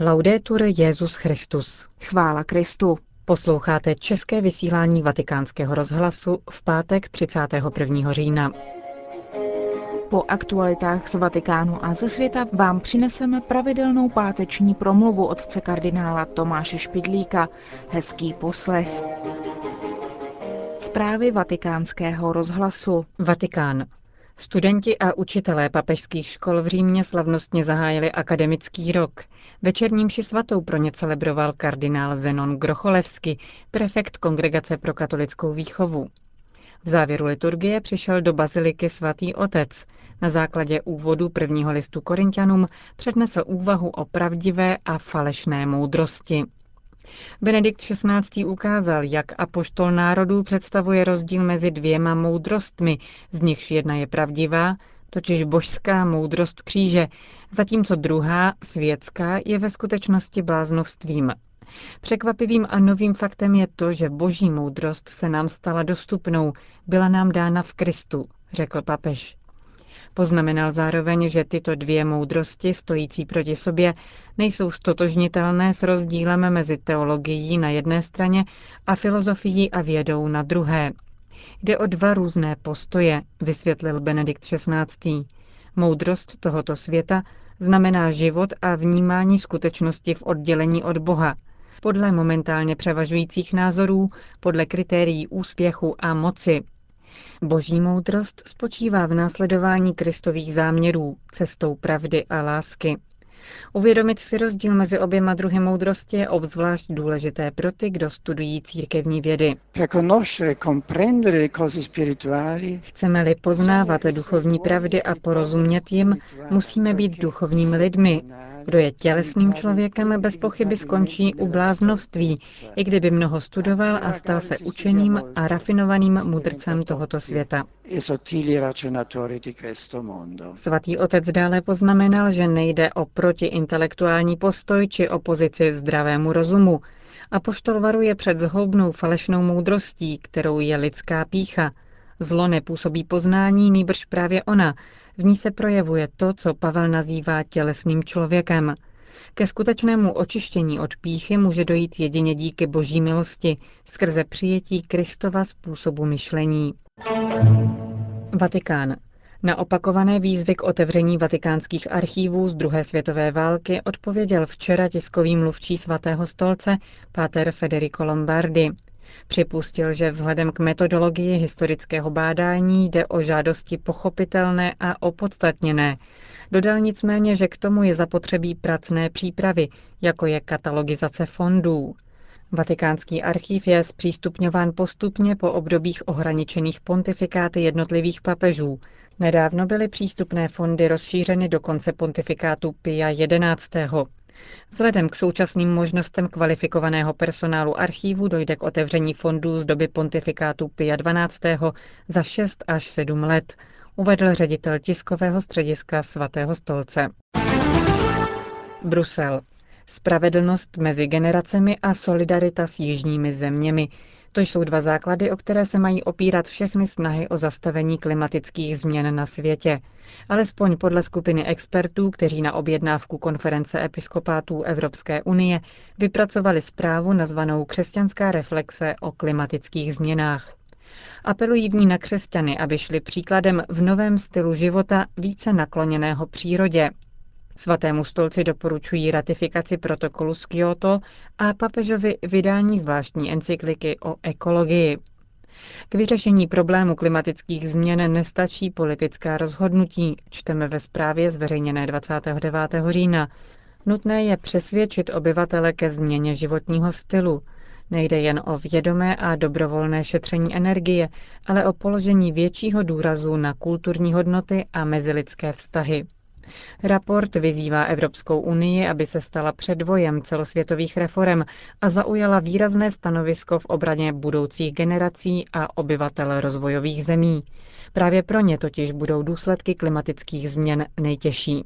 Laudetur Jezus Christus. Chvála Kristu. Posloucháte české vysílání Vatikánského rozhlasu v pátek 31. října. Po aktualitách z Vatikánu a ze světa vám přineseme pravidelnou páteční promluvu otce kardinála Tomáše Špidlíka. Hezký poslech. Zprávy vatikánského rozhlasu. Vatikán. Studenti a učitelé papežských škol v Římě slavnostně zahájili akademický rok. Večerním mši svatou pro ně celebroval kardinál Zenon Grocholevsky, prefekt Kongregace pro katolickou výchovu. V závěru liturgie přišel do baziliky svatý otec. Na základě úvodu prvního listu Korintianům přednesl úvahu o pravdivé a falešné moudrosti. Benedikt XVI. ukázal, jak apoštol národů představuje rozdíl mezi dvěma moudrostmi, z nichž jedna je pravdivá, totiž božská moudrost kříže, zatímco druhá, světská, je ve skutečnosti bláznovstvím. Překvapivým a novým faktem je to, že boží moudrost se nám stala dostupnou, byla nám dána v Kristu, řekl papež. Poznamenal zároveň, že tyto dvě moudrosti stojící proti sobě nejsou stotožnitelné s rozdílem mezi teologií na jedné straně a filozofií a vědou na druhé. Jde o dva různé postoje, vysvětlil Benedikt XVI. Moudrost tohoto světa znamená život a vnímání skutečnosti v oddělení od Boha, podle momentálně převažujících názorů, podle kritérií úspěchu a moci, Boží moudrost spočívá v následování kristových záměrů, cestou pravdy a lásky. Uvědomit si rozdíl mezi oběma druhy moudrosti je obzvlášť důležité pro ty, kdo studují církevní vědy. Chceme-li poznávat duchovní pravdy a porozumět jim, musíme být duchovními lidmi, kdo je tělesným člověkem, bez pochyby skončí u bláznovství, i kdyby mnoho studoval a stal se učeným a rafinovaným mudrcem tohoto světa. Svatý otec dále poznamenal, že nejde o protiintelektuální postoj či opozici zdravému rozumu. A poštol varuje před zhoubnou falešnou moudrostí, kterou je lidská pícha. Zlo nepůsobí poznání, nýbrž právě ona, v ní se projevuje to, co Pavel nazývá tělesným člověkem. Ke skutečnému očištění od píchy může dojít jedině díky boží milosti, skrze přijetí Kristova způsobu myšlení. Vatikán. Na opakované výzvy k otevření vatikánských archívů z druhé světové války odpověděl včera tiskový mluvčí svatého stolce páter Federico Lombardi. Připustil, že vzhledem k metodologii historického bádání jde o žádosti pochopitelné a opodstatněné. Dodal nicméně, že k tomu je zapotřebí pracné přípravy, jako je katalogizace fondů. Vatikánský archív je zpřístupňován postupně po obdobích ohraničených pontifikáty jednotlivých papežů. Nedávno byly přístupné fondy rozšířeny do konce pontifikátu Pia XI. Vzhledem k současným možnostem kvalifikovaného personálu archívu dojde k otevření fondů z doby pontifikátu Pia XII. za 6 až 7 let, uvedl ředitel tiskového střediska svatého stolce. Brusel. Spravedlnost mezi generacemi a solidarita s jižními zeměmi. To jsou dva základy, o které se mají opírat všechny snahy o zastavení klimatických změn na světě. Alespoň podle skupiny expertů, kteří na objednávku konference episkopátů Evropské unie vypracovali zprávu nazvanou Křesťanská reflexe o klimatických změnách. Apelují v ní na křesťany, aby šli příkladem v novém stylu života více nakloněného přírodě, Svatému stolci doporučují ratifikaci protokolu z Kyoto a papežovi vydání zvláštní encykliky o ekologii. K vyřešení problému klimatických změn nestačí politická rozhodnutí, čteme ve zprávě zveřejněné 29. října. Nutné je přesvědčit obyvatele ke změně životního stylu. Nejde jen o vědomé a dobrovolné šetření energie, ale o položení většího důrazu na kulturní hodnoty a mezilidské vztahy. Raport vyzývá Evropskou unii, aby se stala předvojem celosvětových reform a zaujala výrazné stanovisko v obraně budoucích generací a obyvatel rozvojových zemí. Právě pro ně totiž budou důsledky klimatických změn nejtěžší.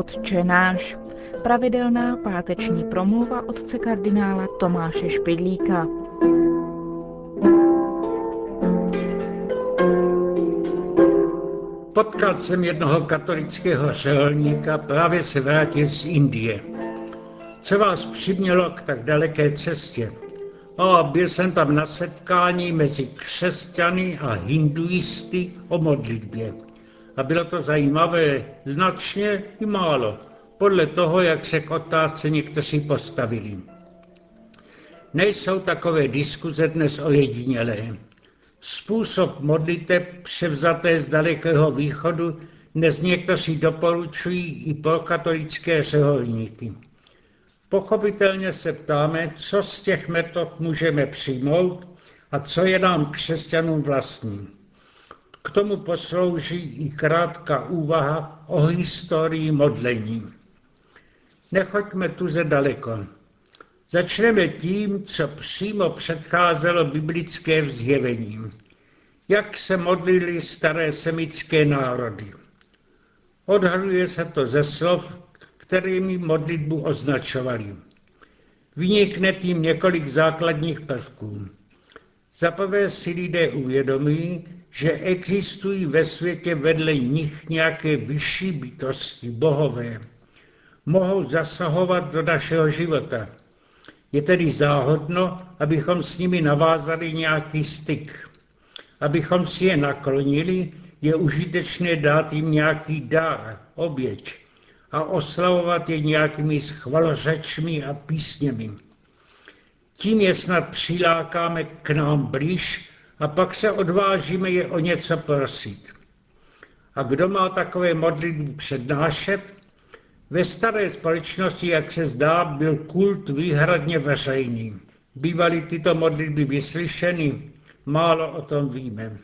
Otče náš, pravidelná páteční promluva otce kardinála Tomáše Špidlíka. Potkal jsem jednoho katolického řeholníka, právě se vrátil z Indie. Co vás přimělo k tak daleké cestě? O, byl jsem tam na setkání mezi křesťany a hinduisty o modlitbě. A bylo to zajímavé, značně i málo, podle toho, jak se k otázce někteří postavili. Nejsou takové diskuze dnes ojedinělé. Způsob modliteb převzaté z dalekého východu dnes někteří doporučují i pro katolické řeholníky. Pochopitelně se ptáme, co z těch metod můžeme přijmout a co je nám křesťanům vlastní. K tomu poslouží i krátká úvaha o historii modlení. Nechoďme tu ze daleko. Začneme tím, co přímo předcházelo biblické vzjevení. Jak se modlili staré semické národy. Odhaluje se to ze slov, kterými modlitbu označovali. Vynikne tím několik základních prvků. Zaprvé si lidé uvědomí, že existují ve světě vedle nich nějaké vyšší bytosti, bohové. Mohou zasahovat do našeho života. Je tedy záhodno, abychom s nimi navázali nějaký styk. Abychom si je naklonili, je užitečné dát jim nějaký dar, oběť a oslavovat je nějakými schvalořečmi a písněmi. Tím je snad přilákáme k nám blíž a pak se odvážíme je o něco prosit. A kdo má takové modlitby přednášet? Ve staré společnosti, jak se zdá, byl kult výhradně veřejný. Bývaly tyto modlitby vyslyšeny, málo o tom víme.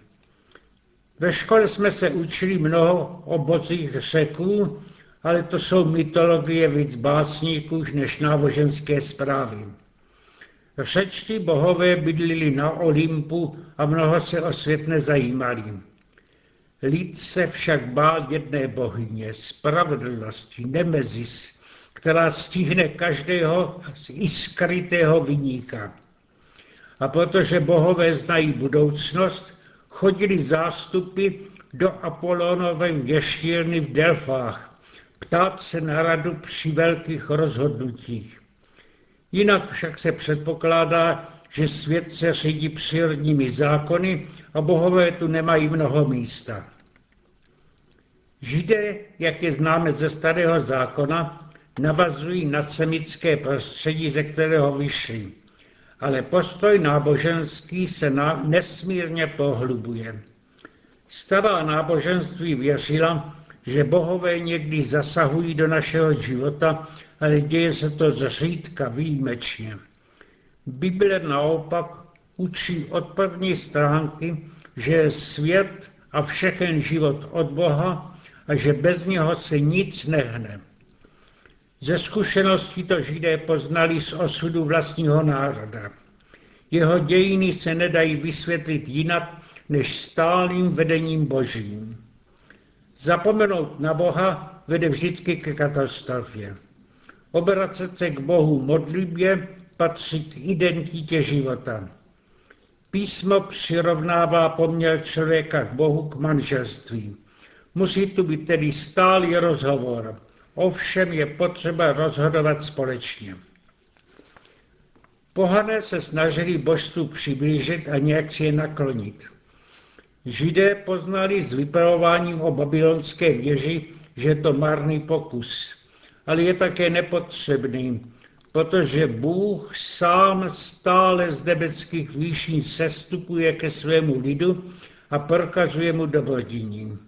Ve škole jsme se učili mnoho o bozích řeků, ale to jsou mytologie víc básníků než náboženské zprávy. Řečtí bohové bydlili na Olympu a mnoho se o svět nezajímali. Lid se však bál jedné bohyně, spravedlnosti, Nemezis, která stihne každého i skrytého vyníka. A protože bohové znají budoucnost, chodili zástupy do Apolonové věštírny v Delfách, ptát se na radu při velkých rozhodnutích. Jinak však se předpokládá, že svět se řídí přírodními zákony a bohové tu nemají mnoho místa. Židé, jak je známe ze starého zákona, navazují na semické prostředí, ze kterého vyšli. Ale postoj náboženský se na, nesmírně pohlubuje. Stará náboženství věřila, že bohové někdy zasahují do našeho života, ale děje se to zřídka výjimečně. Bible naopak učí od první stránky, že je svět a všechen život od Boha a že bez něho se nic nehne. Ze zkušeností to židé poznali z osudu vlastního národa. Jeho dějiny se nedají vysvětlit jinak než stálým vedením božím. Zapomenout na Boha vede vždycky ke katastrofě. Obracet se k Bohu modlitbě patří k identitě života. Písmo přirovnává poměr člověka k Bohu k manželství. Musí tu být tedy stálý rozhovor. Ovšem je potřeba rozhodovat společně. Pohané se snažili božstvu přiblížit a nějak si je naklonit. Židé poznali s vypravováním o babylonské věži, že je to marný pokus, ale je také nepotřebný, protože Bůh sám stále z nebeckých výšin sestupuje ke svému lidu a prokazuje mu dobrodění.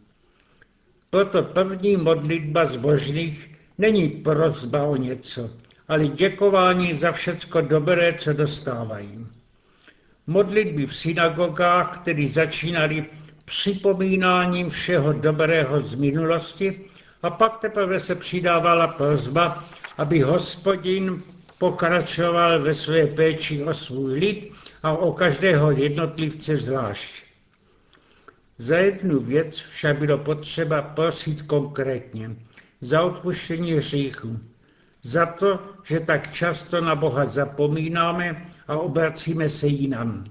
Proto první modlitba zbožných není prozba o něco, ale děkování za všecko dobré, co dostávají. Modlitby v synagogách, které začínaly připomínáním všeho dobrého z minulosti a pak teprve se přidávala prozba, aby hospodin pokračoval ve své péči o svůj lid a o každého jednotlivce zvlášť. Za jednu věc však bylo potřeba prosit konkrétně. Za odpuštění hříchů. za to, že tak často na Boha zapomínáme a obracíme se jinam.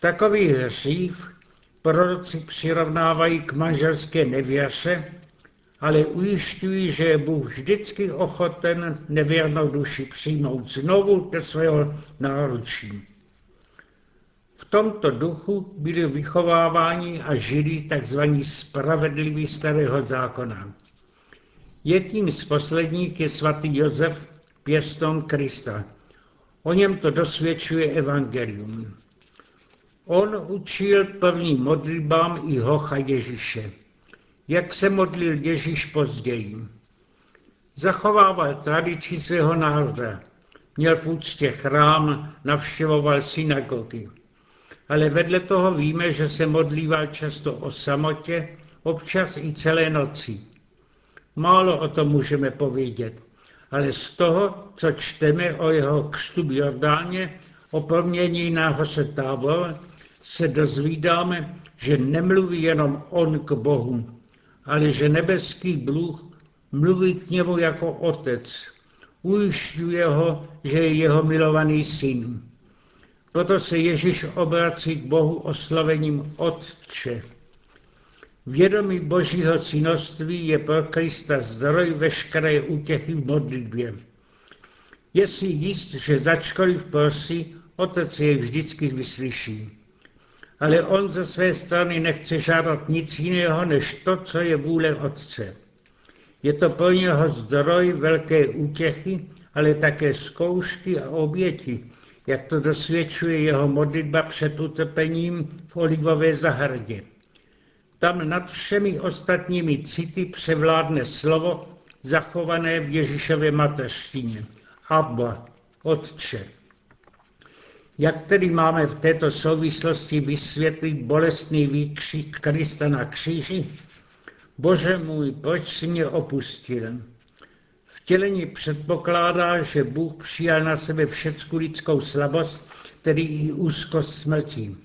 Takový hřích proroci přirovnávají k manželské nevěře, ale ujišťují, že je Bůh vždycky ochoten nevěrnou duši přijmout znovu do svého náručí. V tomto duchu byli vychováváni a žili tzv. spravedliví starého zákona. Jedním z posledních je svatý Josef, pěston Krista. O něm to dosvědčuje evangelium. On učil prvním modlitbám i hocha Ježíše. Jak se modlil Ježíš později. Zachovával tradici svého národa. Měl v úctě chrám, navštěvoval synagogy. Ale vedle toho víme, že se modlíval často o samotě, občas i celé noci. Málo o tom můžeme povědět, ale z toho, co čteme o jeho křtu v Jordáně, o promění na hoře Tábor, se dozvídáme, že nemluví jenom on k Bohu, ale že nebeský Bůh mluví k němu jako otec. Ujišťuje ho, že je jeho milovaný syn. Proto se Ježíš obrací k Bohu oslavením Otče. Vědomí božího synoství je pro Krista zdroj veškeré útěchy v modlitbě. Je si jist, že začkoliv prosí, otec jej vždycky vyslyší. Ale on ze své strany nechce žádat nic jiného, než to, co je vůle Otce. Je to pro něho zdroj velké útěchy, ale také zkoušky a oběti, jak to dosvědčuje jeho modlitba před utrpením v Olivové zahradě. Tam nad všemi ostatními city převládne slovo zachované v Ježíšově mateřštině. Abba, Otče. Jak tedy máme v této souvislosti vysvětlit bolestný výkřik Krista na kříži? Bože můj, proč jsi mě opustil? Vtělení předpokládá, že Bůh přijal na sebe všecku lidskou slabost, tedy i úzkost smrti.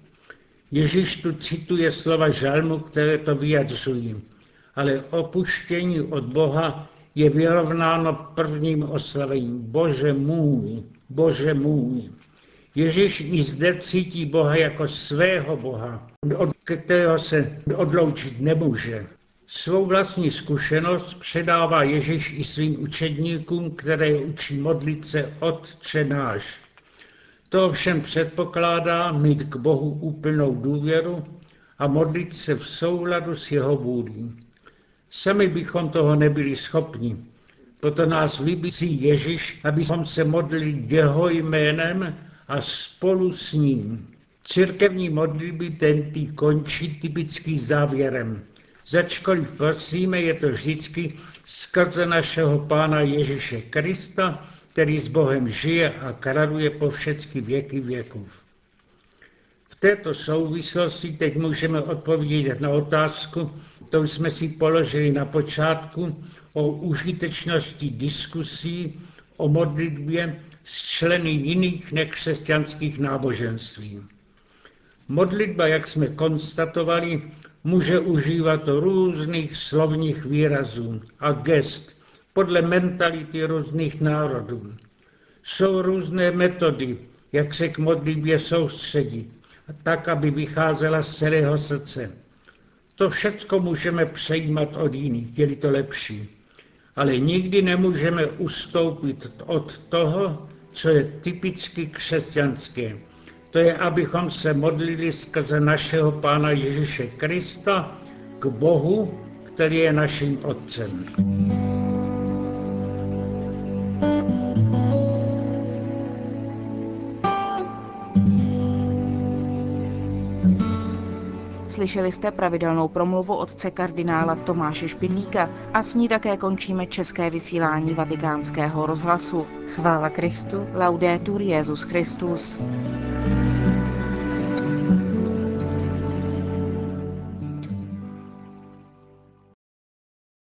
Ježíš tu cituje slova žalmu, které to vyjadřují. Ale opuštění od Boha je vyrovnáno prvním oslavením. Bože můj, Bože můj. Ježíš i zde cítí Boha jako svého Boha, od kterého se odloučit nemůže. Svou vlastní zkušenost předává Ježíš i svým učedníkům, které učí modlit se Otče náš. To všem předpokládá mít k Bohu úplnou důvěru a modlit se v souladu s jeho vůlí. Sami bychom toho nebyli schopni. Proto nás vybízí Ježíš, abychom se modlili jeho jménem a spolu s ním. Církevní modlitby tentý končí typický závěrem. Začkoliv prosíme, je to vždycky skrze našeho Pána Ježíše Krista, který s Bohem žije a kraduje po všechny věky věků. V této souvislosti teď můžeme odpovědět na otázku, kterou jsme si položili na počátku, o užitečnosti diskusí o modlitbě s členy jiných nekřesťanských náboženství. Modlitba, jak jsme konstatovali, může užívat různých slovních výrazů a gest podle mentality různých národů. Jsou různé metody, jak se k modlitbě soustředit, tak, aby vycházela z celého srdce. To všecko můžeme přejímat od jiných, je to lepší. Ale nikdy nemůžeme ustoupit od toho, co je typicky křesťanské. To je, abychom se modlili skrze našeho Pána Ježíše Krista k Bohu, který je naším Otcem. Slyšeli jste pravidelnou promluvu otce kardinála Tomáše Špidlíka a s ní také končíme české vysílání vatikánského rozhlasu. Chvála Kristu. Laudetur Jezus Christus.